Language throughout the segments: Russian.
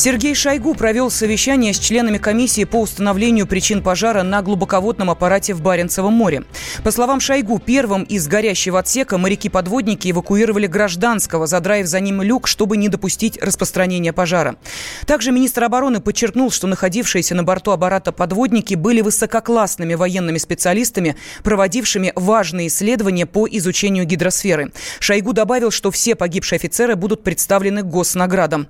Сергей Шойгу провел совещание с членами комиссии по установлению причин пожара на глубоководном аппарате в Баренцевом море. По словам Шойгу, первым из горящего отсека моряки-подводники эвакуировали гражданского, задраив за ним люк, чтобы не допустить распространения пожара. Также министр обороны подчеркнул, что находившиеся на борту аппарата подводники были высококлассными военными специалистами, проводившими важные исследования по изучению гидросферы. Шойгу добавил, что все погибшие офицеры будут представлены госнаградам.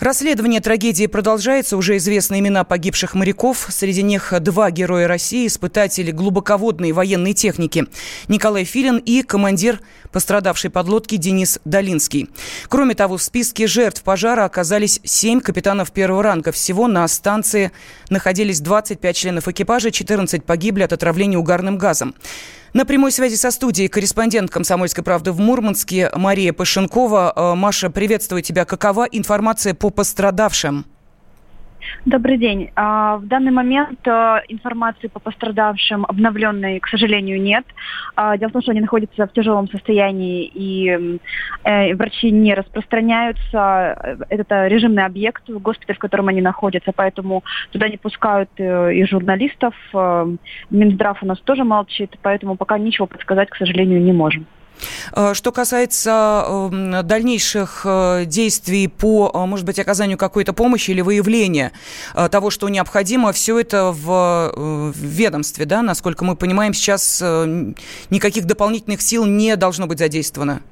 Расследование трагедии продолжается. Уже известны имена погибших моряков. Среди них два героя России, испытатели глубоководной военной техники. Николай Филин и командир пострадавшей подлодки Денис Долинский. Кроме того, в списке жертв пожара оказались семь капитанов первого ранга. Всего на станции находились 25 членов экипажа, 14 погибли от отравления угарным газом. На прямой связи со студией корреспондент «Комсомольской правды» в Мурманске Мария Пашенкова. Э, Маша, приветствую тебя. Какова информация по пострадавшим? Добрый день. А, в данный момент а, информации по пострадавшим обновленной, к сожалению, нет. А, дело в том, что они находятся в тяжелом состоянии, и э, врачи не распространяются. Это режимный объект, госпиталь, в котором они находятся, поэтому туда не пускают э, и журналистов. Минздрав у нас тоже молчит, поэтому пока ничего подсказать, к сожалению, не можем. Э, что касается эм, дальнейших э, действий по, э, может быть, оказанию какой-то помощи или выявления того, что необходимо, все это в ведомстве, да, насколько мы понимаем, сейчас никаких дополнительных сил не должно быть задействовано.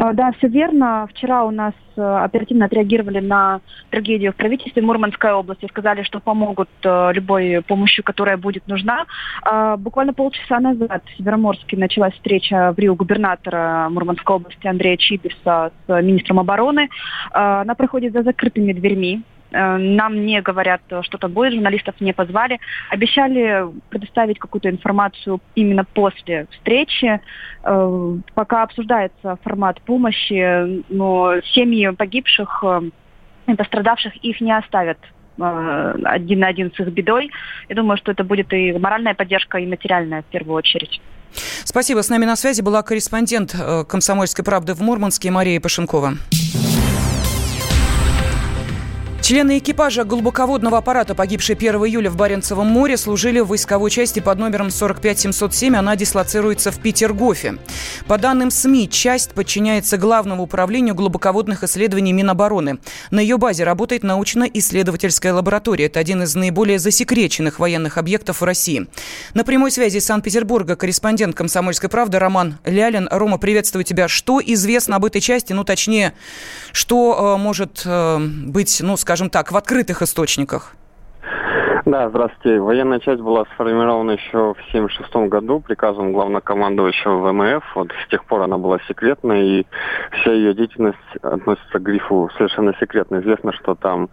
А, да, все верно. Вчера у нас э, оперативно отреагировали на трагедию в правительстве Мурманской области. Сказали, что помогут э, любой помощью, которая будет нужна. А, буквально полчаса назад в Североморске началась встреча в Рио губернатора Мурманской области Андрея Чибиса с министром обороны. А, она проходит за закрытыми дверьми. Э, нам не говорят, что-то будет, журналистов не позвали. Обещали предоставить какую-то информацию именно после встречи. Э, пока обсуждается формат помощи, но семьи погибших э, и пострадавших их не оставят один на один с их бедой. Я думаю, что это будет и моральная поддержка, и материальная в первую очередь. Спасибо. С нами на связи была корреспондент «Комсомольской правды» в Мурманске Мария Пашенкова. Члены экипажа глубоководного аппарата, погибшей 1 июля в Баренцевом море, служили в войсковой части под номером 45707. Она дислоцируется в Петергофе. По данным СМИ, часть подчиняется Главному управлению глубоководных исследований Минобороны. На ее базе работает научно-исследовательская лаборатория. Это один из наиболее засекреченных военных объектов в России. На прямой связи из Санкт-Петербурга корреспондент «Комсомольской правды» Роман Лялин. Рома, приветствую тебя. Что известно об этой части? Ну, точнее, что э, может э, быть, ну, скажем, скажем так, в открытых источниках? Да, здравствуйте. Военная часть была сформирована еще в 1976 году приказом главнокомандующего ВМФ. Вот с тех пор она была секретной, и вся ее деятельность относится к грифу совершенно секретно. Известно, что там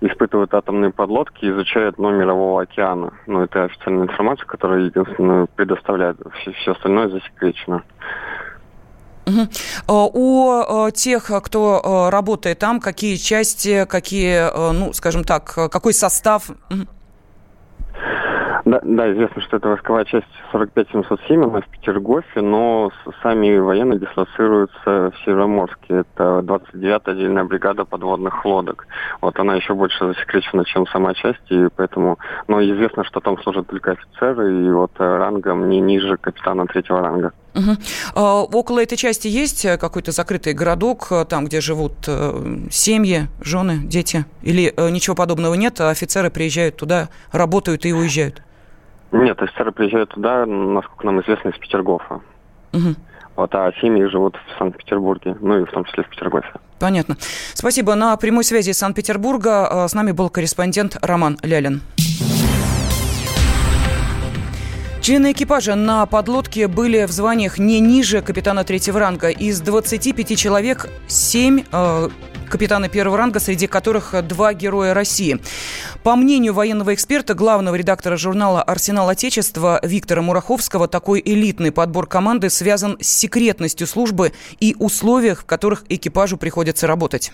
испытывают атомные подлодки, изучают дно Мирового океана. Но это официальная информация, которая единственную предоставляет. Все, остальное засекречено. Угу. У тех, кто работает там, какие части, какие, ну, скажем так, какой состав? Да, да, известно, что это войсковая часть 45707, она в Петергофе, но сами военные дислоцируются в Североморске. Это 29-я отдельная бригада подводных лодок. Вот она еще больше засекречена, чем сама часть, и поэтому... Но известно, что там служат только офицеры, и вот рангом не ниже капитана третьего ранга. Угу. А, около этой части есть какой-то закрытый городок, там, где живут э, семьи, жены, дети? Или э, ничего подобного нет, а офицеры приезжают туда, работают и уезжают? Нет, офицеры приезжают туда, насколько нам известно, из Петергофа. Угу. Вот, а семьи живут в Санкт-Петербурге, ну и в том числе в Петергофе. Понятно. Спасибо. На прямой связи из Санкт-Петербурга с нами был корреспондент Роман Лялин. Члены экипажа на подлодке были в званиях не ниже капитана третьего ранга. Из 25 человек 7 э, капитана первого ранга, среди которых два героя России. По мнению военного эксперта, главного редактора журнала «Арсенал Отечества» Виктора Мураховского, такой элитный подбор команды связан с секретностью службы и условиях, в которых экипажу приходится работать.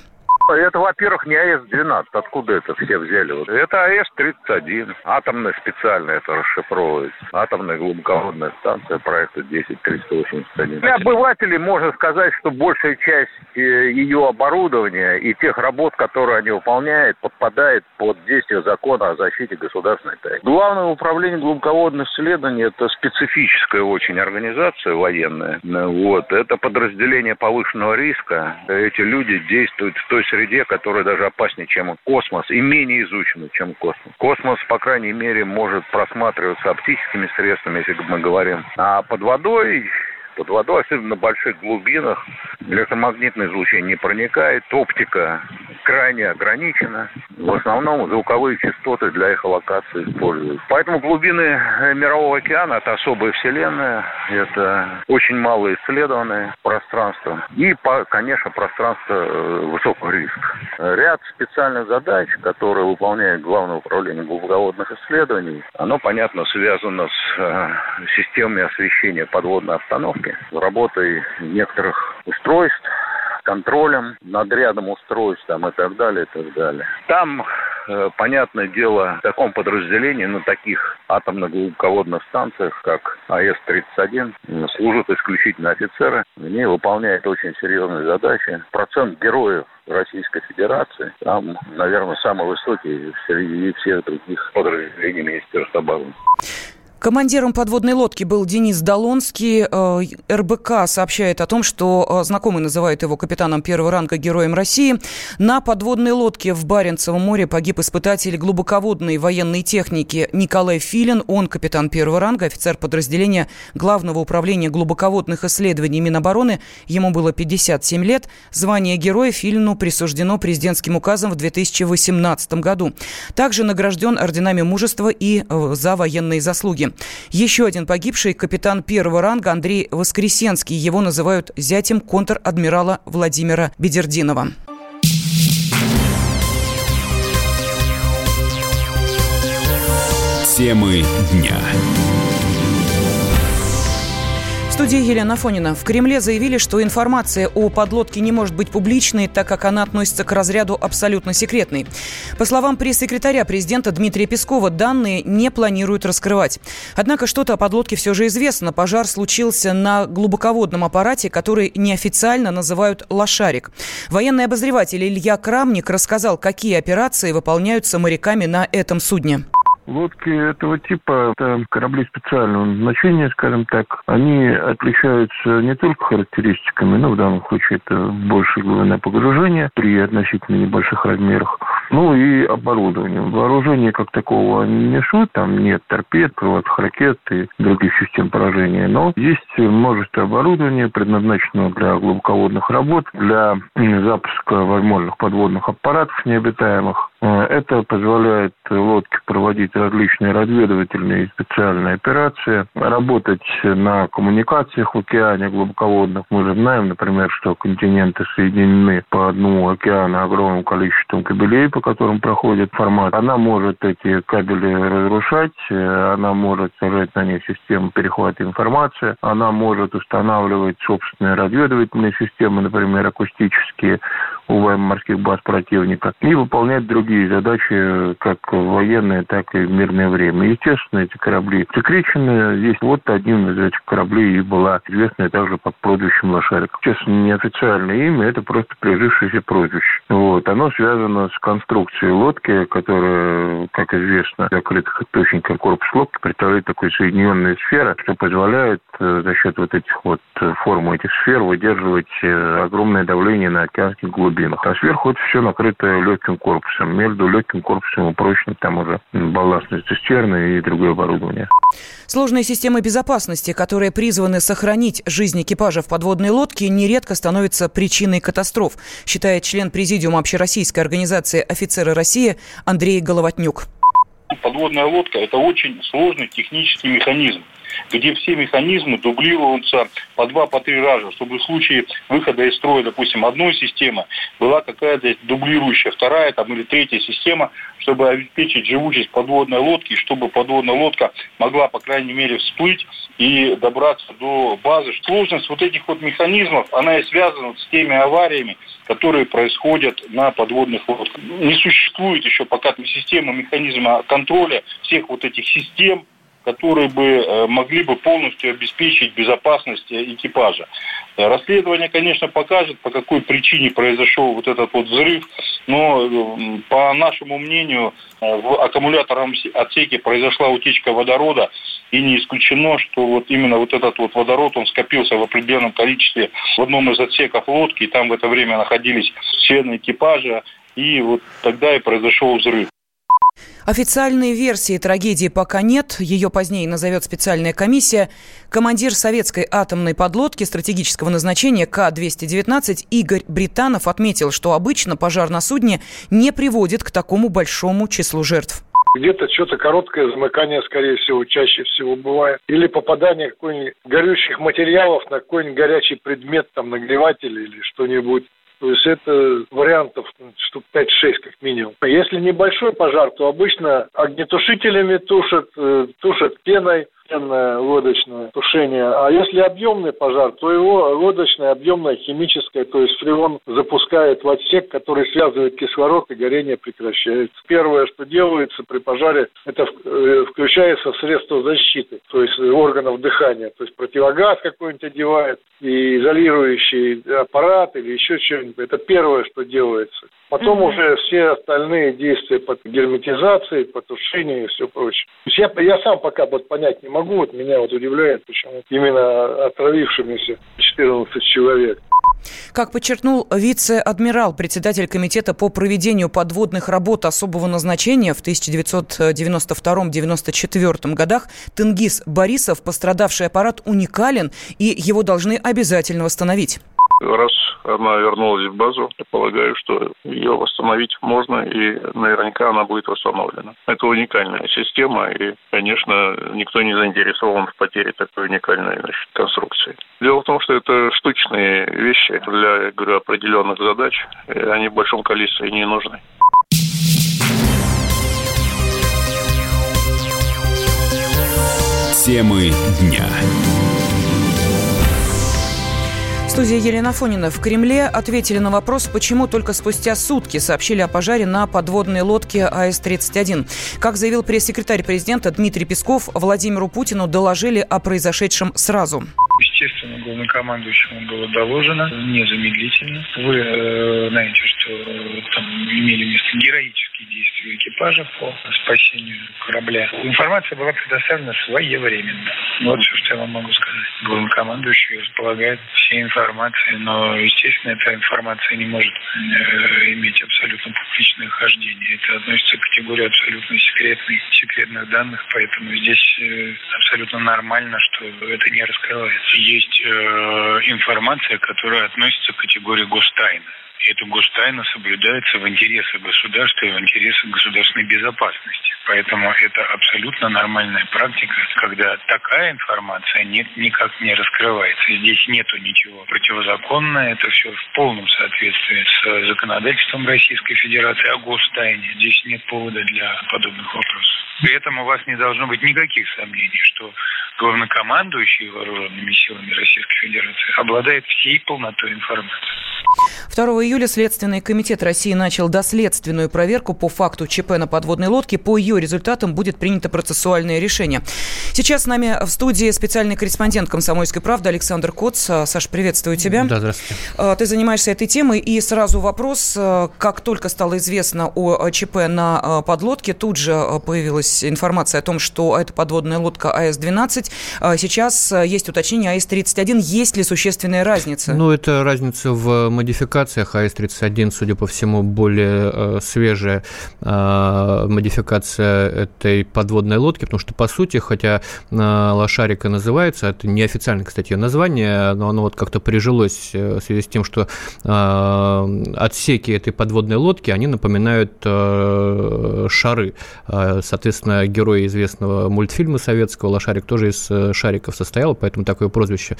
Это, во-первых, не АЭС-12. Откуда это все взяли? Вот. Это АЭС-31. Атомная специальная это расшифровывается. Атомная глубоководная станция проекта 10381. Для обывателей можно сказать, что большая часть э, ее оборудования и тех работ, которые они выполняют, подпадает под действие закона о защите государственной тайны. Главное управление глубоководных исследований – это специфическая очень организация военная. Вот. Это подразделение повышенного риска. Эти люди действуют в той среде, которая даже опаснее, чем космос, и менее изучена, чем космос. Космос, по крайней мере, может просматриваться оптическими средствами, если мы говорим. А под водой под водой, особенно на больших глубинах, электромагнитное излучение не проникает, оптика крайне ограничена. В основном звуковые частоты для эхолокации используют. Поэтому глубины Мирового океана – это особая вселенная, это очень мало исследованное пространство и, конечно, пространство э, высокого риска. Ряд специальных задач, которые выполняет Главное управление глубоководных исследований, оно, понятно, связано с э, системой освещения подводной обстановки техники, работой некоторых устройств, контролем над рядом устройств там, и так далее, и так далее. Там, э, понятное дело, в таком подразделении на таких атомно-глубоководных станциях, как АЭС-31, служат исключительно офицеры. Они выполняют очень серьезные задачи. Процент героев Российской Федерации, там, наверное, самый высокий среди всех других подразделений Министерства обороны. Командиром подводной лодки был Денис Долонский. Э, РБК сообщает о том, что э, знакомые называют его капитаном первого ранга Героем России. На подводной лодке в Баренцевом море погиб испытатель глубоководной военной техники Николай Филин. Он капитан первого ранга, офицер подразделения Главного управления глубоководных исследований Минобороны. Ему было 57 лет. Звание Героя Филину присуждено президентским указом в 2018 году. Также награжден орденами мужества и э, за военные заслуги. Еще один погибший капитан первого ранга Андрей Воскресенский. Его называют зятем контр-адмирала Владимира Бедердинова. Темы дня студии Елена Фонина. В Кремле заявили, что информация о подлодке не может быть публичной, так как она относится к разряду абсолютно секретной. По словам пресс-секретаря президента Дмитрия Пескова, данные не планируют раскрывать. Однако что-то о подлодке все же известно. Пожар случился на глубоководном аппарате, который неофициально называют «Лошарик». Военный обозреватель Илья Крамник рассказал, какие операции выполняются моряками на этом судне. Лодки этого типа, это корабли специального назначения, скажем так, они отличаются не только характеристиками, но в данном случае это больше глубина погружения при относительно небольших размерах, ну и оборудованием. Вооружения как такого не несут, там нет торпед, крылатых ракет и других систем поражения, но есть множество оборудования, предназначенного для глубоководных работ, для запуска возможных подводных аппаратов необитаемых. Э, это позволяет лодке проводить различные разведывательные и специальные операции, работать на коммуникациях в океане глубоководных. Мы же знаем, например, что континенты соединены по одному океану огромным количеством кабелей, по которым проходит формат. Она может эти кабели разрушать, она может сажать на них систему перехвата информации, она может устанавливать собственные разведывательные системы, например, акустические у военно-морских баз противника, и выполнять другие задачи, как военные, так и в мирное время. Естественно, эти корабли секречены. Здесь вот один из этих кораблей и была известная также под прозвищем «Лошарик». Честно, неофициальное имя, это просто прижившееся прозвище. Вот. Оно связано с конструкцией лодки, которая, как известно, закрытых источников корпус лодки представляет такой соединенная сфера, что позволяет э, за счет вот этих вот э, форм этих сфер выдерживать э, огромное давление на океанских глубинах. А сверху это все накрыто легким корпусом. Между легким корпусом и прочным там уже балластные цистерны и другое оборудование. Сложные системы безопасности, которые призваны сохранить жизнь экипажа в подводной лодке, нередко становятся причиной катастроф, считает член президиума общероссийской организации «Офицеры России» Андрей Головатнюк. Подводная лодка – это очень сложный технический механизм. Где все механизмы дублируются по два, по три раза, чтобы в случае выхода из строя, допустим, одной системы была какая-то дублирующая вторая там, или третья система, чтобы обеспечить живучесть подводной лодки, чтобы подводная лодка могла, по крайней мере, всплыть и добраться до базы. Сложность вот этих вот механизмов, она и связана с теми авариями, которые происходят на подводных лодках. Не существует еще пока системы механизма контроля всех вот этих систем, которые бы э, могли бы полностью обеспечить безопасность экипажа. Расследование, конечно, покажет, по какой причине произошел вот этот вот взрыв, но э, по нашему мнению э, в аккумуляторном отсеке произошла утечка водорода, и не исключено, что вот именно вот этот вот водород, он скопился в определенном количестве в одном из отсеков лодки, и там в это время находились члены экипажа, и вот тогда и произошел взрыв. Официальной версии трагедии пока нет, ее позднее назовет специальная комиссия. Командир советской атомной подлодки стратегического назначения К-219 Игорь Британов отметил, что обычно пожар на судне не приводит к такому большому числу жертв. Где-то что-то короткое замыкание, скорее всего, чаще всего бывает. Или попадание какой-нибудь горючих материалов на какой-нибудь горячий предмет, там, нагреватель или что-нибудь. То есть это вариантов штук 5-6 как минимум. Если небольшой пожар, то обычно огнетушителями тушат, э, тушат пеной, пенное лодочное тушение. А если объемный пожар, то его лодочное, объемное, химическое, то есть фреон запускает в отсек, который связывает кислород, и горение прекращается. Первое, что делается при пожаре, это э, включается средство защиты, то есть органов дыхания, то есть противогаз какой-нибудь одевает, и изолирующий аппарат или еще что-нибудь. Это первое, что делается. Потом mm-hmm. уже все остальные действия по герметизации, по тушению и все прочее. То есть я, я сам пока вот понять не могу, вот меня вот удивляет, почему именно отравившимися 14 человек. Как подчеркнул вице-адмирал, председатель комитета по проведению подводных работ особого назначения в 1992-1994 годах Тенгиз Борисов, пострадавший аппарат уникален, и его должны обязательно восстановить. Раз она вернулась в базу, я полагаю, что ее восстановить можно, и наверняка она будет восстановлена. Это уникальная система, и, конечно, никто не заинтересован в потере такой уникальной значит, конструкции. Дело в том, что это штучные вещи для, я говорю, определенных задач, и они в большом количестве не нужны. Темы дня студии Елена Фонина. В Кремле ответили на вопрос, почему только спустя сутки сообщили о пожаре на подводной лодке АС-31. Как заявил пресс-секретарь президента Дмитрий Песков, Владимиру Путину доложили о произошедшем сразу. Естественно, главнокомандующему было доложено незамедлительно. Вы э, знаете, что э, там имели место героические действия экипажа по спасению корабля. Информация была предоставлена своевременно. Вот все, что я вам могу сказать. Главнокомандующий располагает всей информацией, но, естественно, эта информация не может э, иметь абсолютно публичное хождение. Это относится к категории абсолютно секретных, секретных данных, поэтому здесь э, абсолютно нормально, что это не раскрывается. Есть э, информация, которая относится к категории гостайны эта гостайна соблюдается в интересах государства и в интересах государственной безопасности. Поэтому это абсолютно нормальная практика, когда такая информация нет, никак не раскрывается. Здесь нету ничего противозаконного, это все в полном соответствии с законодательством Российской Федерации о гостайне. Здесь нет повода для подобных вопросов. При этом у вас не должно быть никаких сомнений, что главнокомандующий вооруженными силами Российской Федерации обладает всей полнотой информации. 2 июля Следственный комитет России начал доследственную проверку по факту ЧП на подводной лодке. По ее результатам будет принято процессуальное решение. Сейчас с нами в студии специальный корреспондент «Комсомольской правды» Александр Коц. А, Саш, приветствую тебя. Да, здравствуйте. А, ты занимаешься этой темой. И сразу вопрос. А, как только стало известно о ЧП на подлодке, тут же появилась информация о том, что это подводная лодка АС-12. Сейчас есть уточнение АС-31. Есть ли существенная разница? Ну, это разница в модификациях. АС-31, судя по всему, более свежая модификация этой подводной лодки, потому что, по сути, хотя лошарика называется, это неофициальное, кстати, название, но оно вот как-то прижилось в связи с тем, что отсеки этой подводной лодки, они напоминают шары. Соответственно, герой известного мультфильма советского «Лошарик» тоже из шариков состоял, поэтому такое прозвище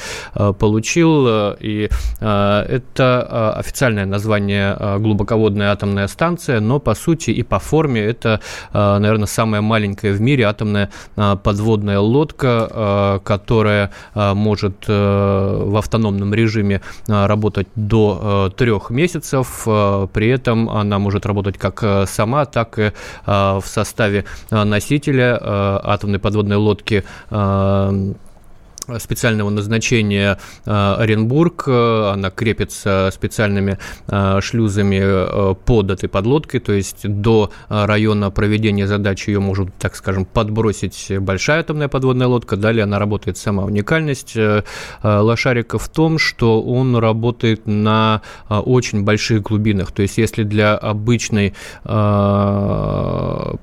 получил. И это официальное название глубоководная атомная станция, но по сути и по форме это, наверное, самая маленькая в мире атомная подводная лодка, которая может в автономном режиме работать до трех месяцев. При этом она может работать как сама, так и в составе носителя атомной подводной лодки um, специального назначения э, Оренбург. Э, она крепится специальными э, шлюзами под этой подлодкой, то есть до района проведения задачи ее может, так скажем, подбросить большая атомная подводная лодка. Далее она работает сама. Уникальность лошарика в том, что он работает на очень больших глубинах. То есть если для обычной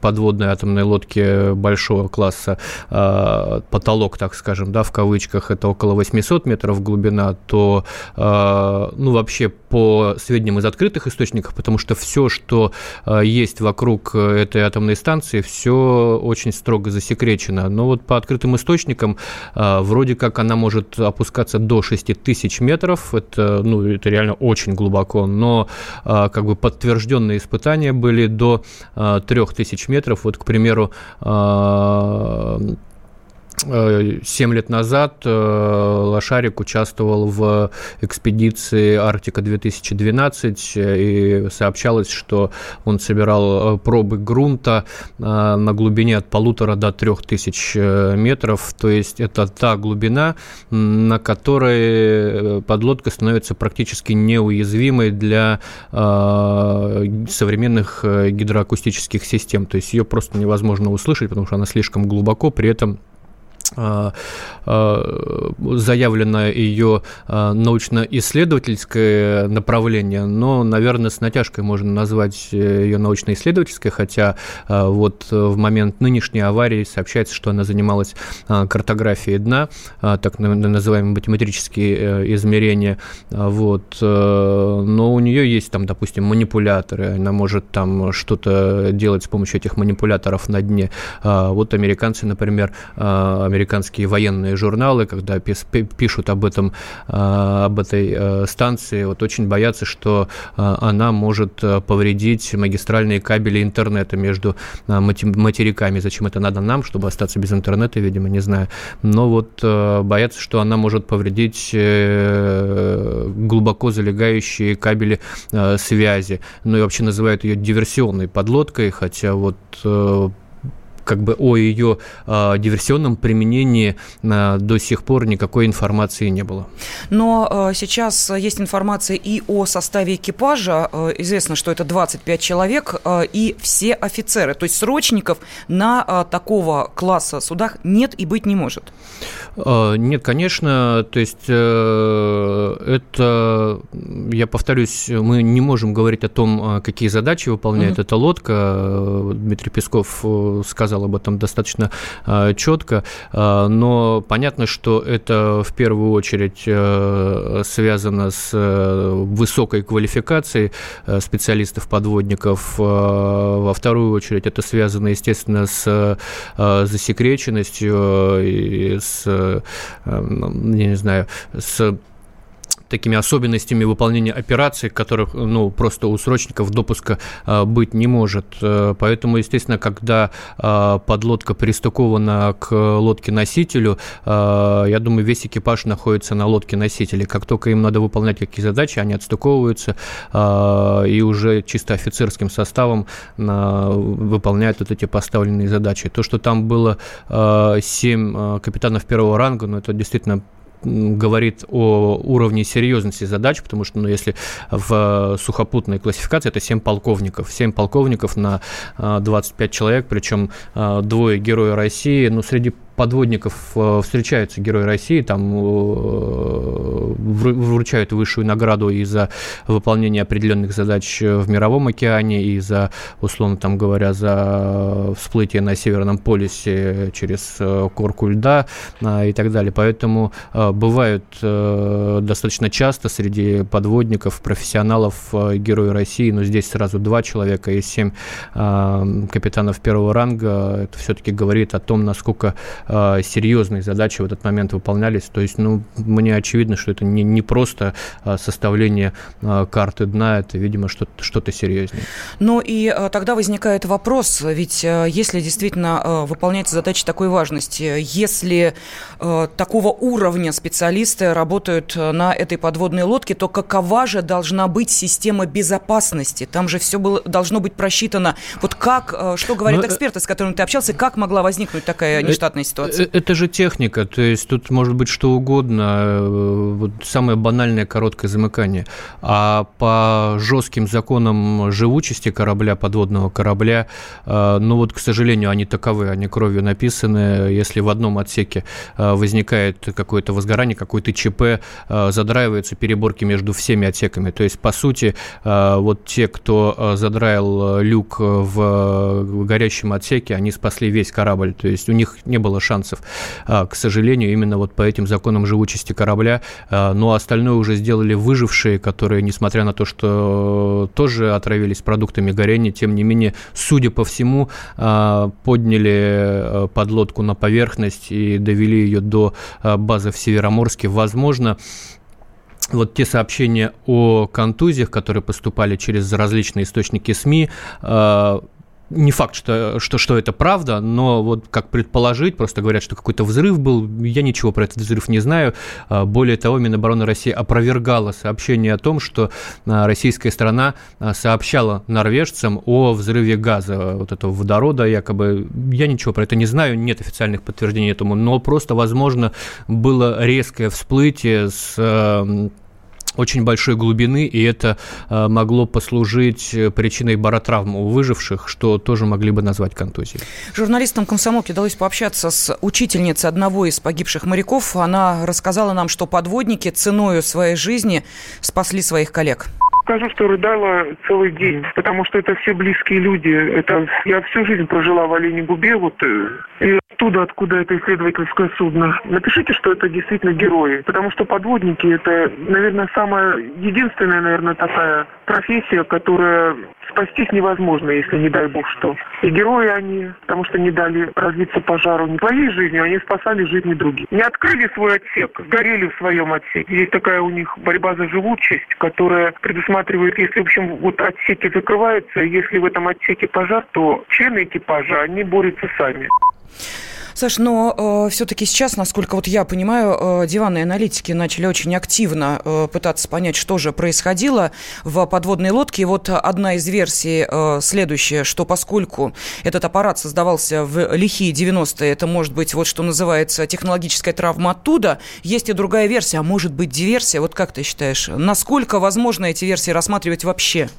подводной атомной лодки большого класса потолок, так скажем, да, в кавычках, кавычках это около 800 метров глубина, то, э, ну, вообще по сведениям из открытых источников, потому что все, что э, есть вокруг этой атомной станции, все очень строго засекречено. Но вот по открытым источникам э, вроде как она может опускаться до 6000 метров, это, ну, это реально очень глубоко, но как бы подтвержденные испытания были до 3000 метров. Вот, к примеру, 7 лет назад э, Лошарик участвовал в экспедиции «Арктика-2012» и сообщалось, что он собирал э, пробы грунта э, на глубине от полутора до трех тысяч метров. То есть это та глубина, на которой подлодка становится практически неуязвимой для современных гидроакустических систем. То есть ее просто невозможно услышать, потому что она слишком глубоко, при этом заявлено ее а, научно-исследовательское направление, но, наверное, с натяжкой можно назвать э, ее научно-исследовательской, хотя вот в момент нынешней аварии сообщается, что она занималась картографией дна, так называемые математические э, измерения, вот, э, но у нее есть там, допустим, манипуляторы, она может там что-то делать с помощью этих манипуляторов на дне. Вот американцы, например, американские военные журналы, когда пишут об этом, а, об этой э, станции, вот очень боятся, что а, она может э, повредить магистральные кабели интернета между а, материками. Зачем это надо нам, чтобы остаться без интернета, видимо, не знаю. Но вот э, боятся, что она может повредить глубоко залегающие кабели связи. Ну и вообще называют ее диверсионной подлодкой, хотя вот как бы о ее э, диверсионном применении э, до сих пор никакой информации не было. Но э, сейчас есть информация и о составе экипажа. Э, известно, что это 25 человек э, и все офицеры. То есть срочников на э, такого класса судах нет и быть не может. Э, нет, конечно. То есть э, это, я повторюсь, мы не можем говорить о том, какие задачи выполняет mm-hmm. эта лодка. Дмитрий Песков э, сказал, сказал об этом достаточно а, четко, а, но понятно, что это в первую очередь э, связано с э, высокой квалификацией э, специалистов-подводников, во вторую очередь это связано, естественно, с засекреченностью и с, не знаю, с такими особенностями выполнения операций, которых ну, просто у срочников допуска а, быть не может. Э, поэтому, естественно, когда а, подлодка пристыкована к лодке-носителю, я думаю, весь экипаж находится на лодке-носителе. Как только им надо выполнять какие задачи, они отстыковываются и уже чисто офицерским составом выполняют вот эти поставленные задачи. То, что там было семь капитанов первого ранга, ну, это действительно говорит о уровне серьезности задач, потому что, ну, если в сухопутной классификации это 7 полковников, 7 полковников на 25 человек, причем двое героя России, ну, среди подводников э, встречаются герои России, там э, вручают высшую награду и за выполнение определенных задач в мировом океане, и за, условно там говоря, за всплытие на Северном полюсе через корку льда и так далее. Поэтому бывают достаточно часто среди подводников, профессионалов герои России, но здесь сразу два человека и семь капитанов первого ранга. Это все-таки говорит о том, насколько серьезные задачи в этот момент выполнялись. То есть, ну, мне очевидно, что это не, не просто а, составление а, карты дна, это, видимо, что-то что серьезнее. Ну и тогда возникает вопрос, ведь если действительно выполняется задача такой важности, если такого уровня специалисты работают на этой подводной лодке, то какова же должна быть система безопасности? Там же все было, должно быть просчитано. Вот как, что говорят Но... Э, эксперты, с которыми ты общался, как могла возникнуть такая э, нештатная ситуация? Это же техника, то есть тут может быть что угодно, э, вот самое банальное короткое замыкание. А по жестким законам живучести корабля, подводного корабля, э, ну вот, к сожалению, они таковы, они кровью написаны. Если в одном отсеке э, возникает какое-то возгорание, какой-то ЧП, задраиваются переборки между всеми отсеками. То есть, по сути, вот те, кто задраил люк в горящем отсеке, они спасли весь корабль. То есть у них не было шансов. К сожалению, именно вот по этим законам живучести корабля. А, но остальное уже сделали выжившие, которые, несмотря на то, что тоже отравились продуктами горения, тем не менее, судя по всему, а, подняли а, подлодку на поверхность и довели ее до базы в Североморске. Возможно, вот те сообщения о контузиях, которые поступали через различные источники СМИ, не факт, что, что, что это правда, но вот как предположить, просто говорят, что какой-то взрыв был, я ничего про этот взрыв не знаю. А, более того, Минобороны России опровергала сообщение о том, что а, российская страна а, сообщала норвежцам о взрыве газа, вот этого водорода якобы. Я ничего про это не знаю, нет официальных подтверждений этому, но просто, возможно, было резкое всплытие с очень большой глубины, и это э, могло послужить э, причиной баротравм у выживших, что тоже могли бы назвать контузией. Журналистам комсомолки удалось пообщаться с учительницей одного из погибших моряков. Она рассказала нам, что подводники ценою своей жизни спасли своих коллег скажу, что рыдала целый день, потому что это все близкие люди. Это я всю жизнь прожила в Олене Губе, вот э, и оттуда, откуда это исследовательское судно. Напишите, что это действительно герои, потому что подводники это, наверное, самая единственная, наверное, такая профессия, которая спастись невозможно, если не дай бог что. И герои они, потому что не дали развиться пожару не своей жизнью, они спасали жизни других. Не открыли свой отсек, сгорели в своем отсеке. Есть такая у них борьба за живучесть, которая предусматривает, если, в общем, вот отсеки закрываются, если в этом отсеке пожар, то члены экипажа, они борются сами. Саш, но э, все-таки сейчас, насколько вот я понимаю, э, диванные аналитики начали очень активно э, пытаться понять, что же происходило в подводной лодке. И вот одна из версий э, следующая, что поскольку этот аппарат создавался в лихие 90-е, это может быть вот что называется технологическая травма оттуда, есть и другая версия, а может быть диверсия. Вот как ты считаешь, насколько возможно эти версии рассматривать вообще?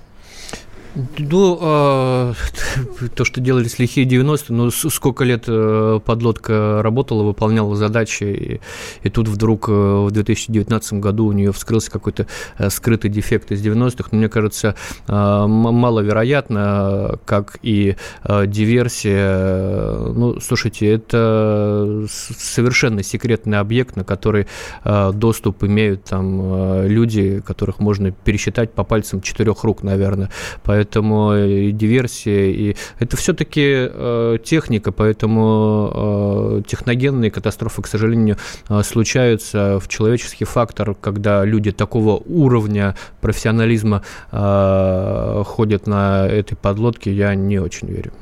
Ну, э, то, что делали лихие 90 ну, сколько лет э, подлодка работала, выполняла задачи, и, и тут вдруг э, в 2019 году у нее вскрылся какой-то э, скрытый дефект из 90-х. Но мне кажется, маловероятно, как и диверсия. Ну, слушайте, это совершенно секретный объект, на который доступ имеют там люди, которых можно пересчитать по пальцам четырех рук, наверное. Поэтому поэтому и диверсия, и это все-таки э, техника, поэтому э, техногенные катастрофы, к сожалению, э, случаются в человеческий фактор, когда люди такого уровня профессионализма э, ходят на этой подлодке, я не очень верю.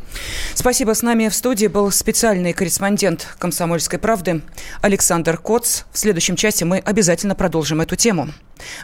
Спасибо. С нами в студии был специальный корреспондент «Комсомольской правды» Александр Коц. В следующем части мы обязательно продолжим эту тему.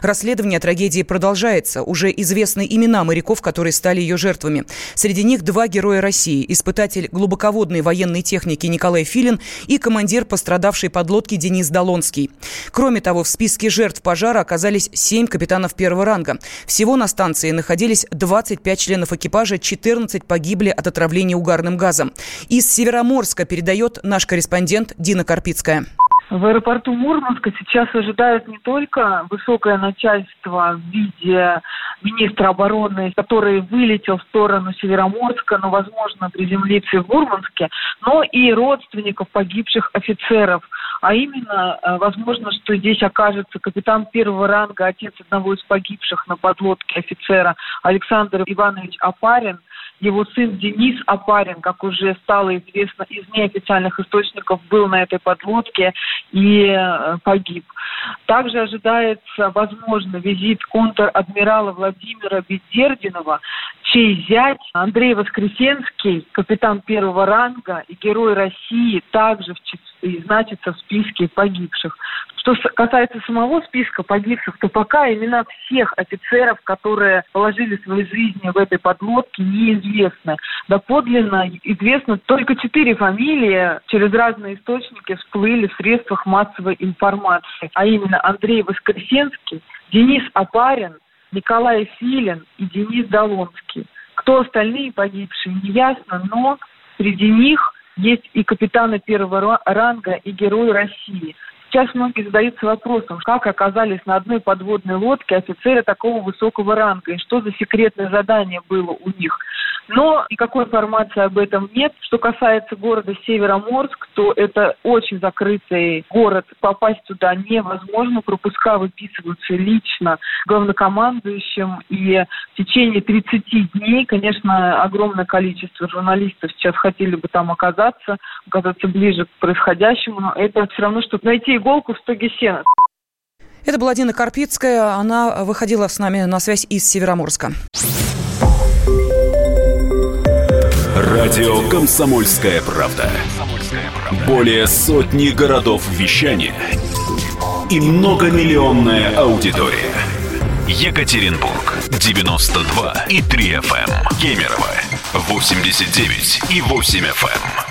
Расследование трагедии продолжается. Уже известны имена моряков, которые стали ее жертвами. Среди них два героя России. Испытатель глубоководной военной техники Николай Филин и командир пострадавшей подлодки Денис Долонский. Кроме того, в списке жертв пожара оказались семь капитанов первого ранга. Всего на станции находились 25 членов экипажа, 14 погибли от отравления угарным газом. Из Североморска передает наш корреспондент Дина Карпицкая. В аэропорту Мурманска сейчас ожидают не только высокое начальство в виде министра обороны, который вылетел в сторону Североморска, но, возможно, приземлится в Мурманске, но и родственников погибших офицеров. А именно, э, возможно, что здесь окажется капитан первого ранга, отец одного из погибших на подлодке офицера Александр Иванович Апарин – его сын Денис Апарин, как уже стало известно из неофициальных источников, был на этой подлодке и э, погиб. Также ожидается, возможно, визит контр-адмирала Владимира Бедердинова, чей зять Андрей Воскресенский, капитан первого ранга и герой России, также значится в списке погибших. Что касается самого списка погибших, то пока имена всех офицеров, которые положили свои жизни в этой подлодке, неизвестны. Доподлинно известно только четыре фамилии через разные источники всплыли в средствах массовой информации, а именно Андрей Воскресенский, Денис Апарин, Николай Филин и Денис Долонский. Кто остальные погибшие, не ясно, но среди них есть и капитаны первого ранга, и герои России – Сейчас многие задаются вопросом, как оказались на одной подводной лодке офицеры такого высокого ранга, и что за секретное задание было у них. Но никакой информации об этом нет. Что касается города Североморск, то это очень закрытый город. Попасть туда невозможно. Пропуска выписываются лично главнокомандующим. И в течение 30 дней, конечно, огромное количество журналистов сейчас хотели бы там оказаться, оказаться ближе к происходящему. Но это все равно, чтобы найти иголку в стоге сена. Это была Дина Карпицкая. Она выходила с нами на связь из Североморска. Радио «Комсомольская правда». Более сотни городов вещания и многомиллионная аудитория. Екатеринбург 92 и 3 FM. Эм. Кемерово 89 и 8 FM.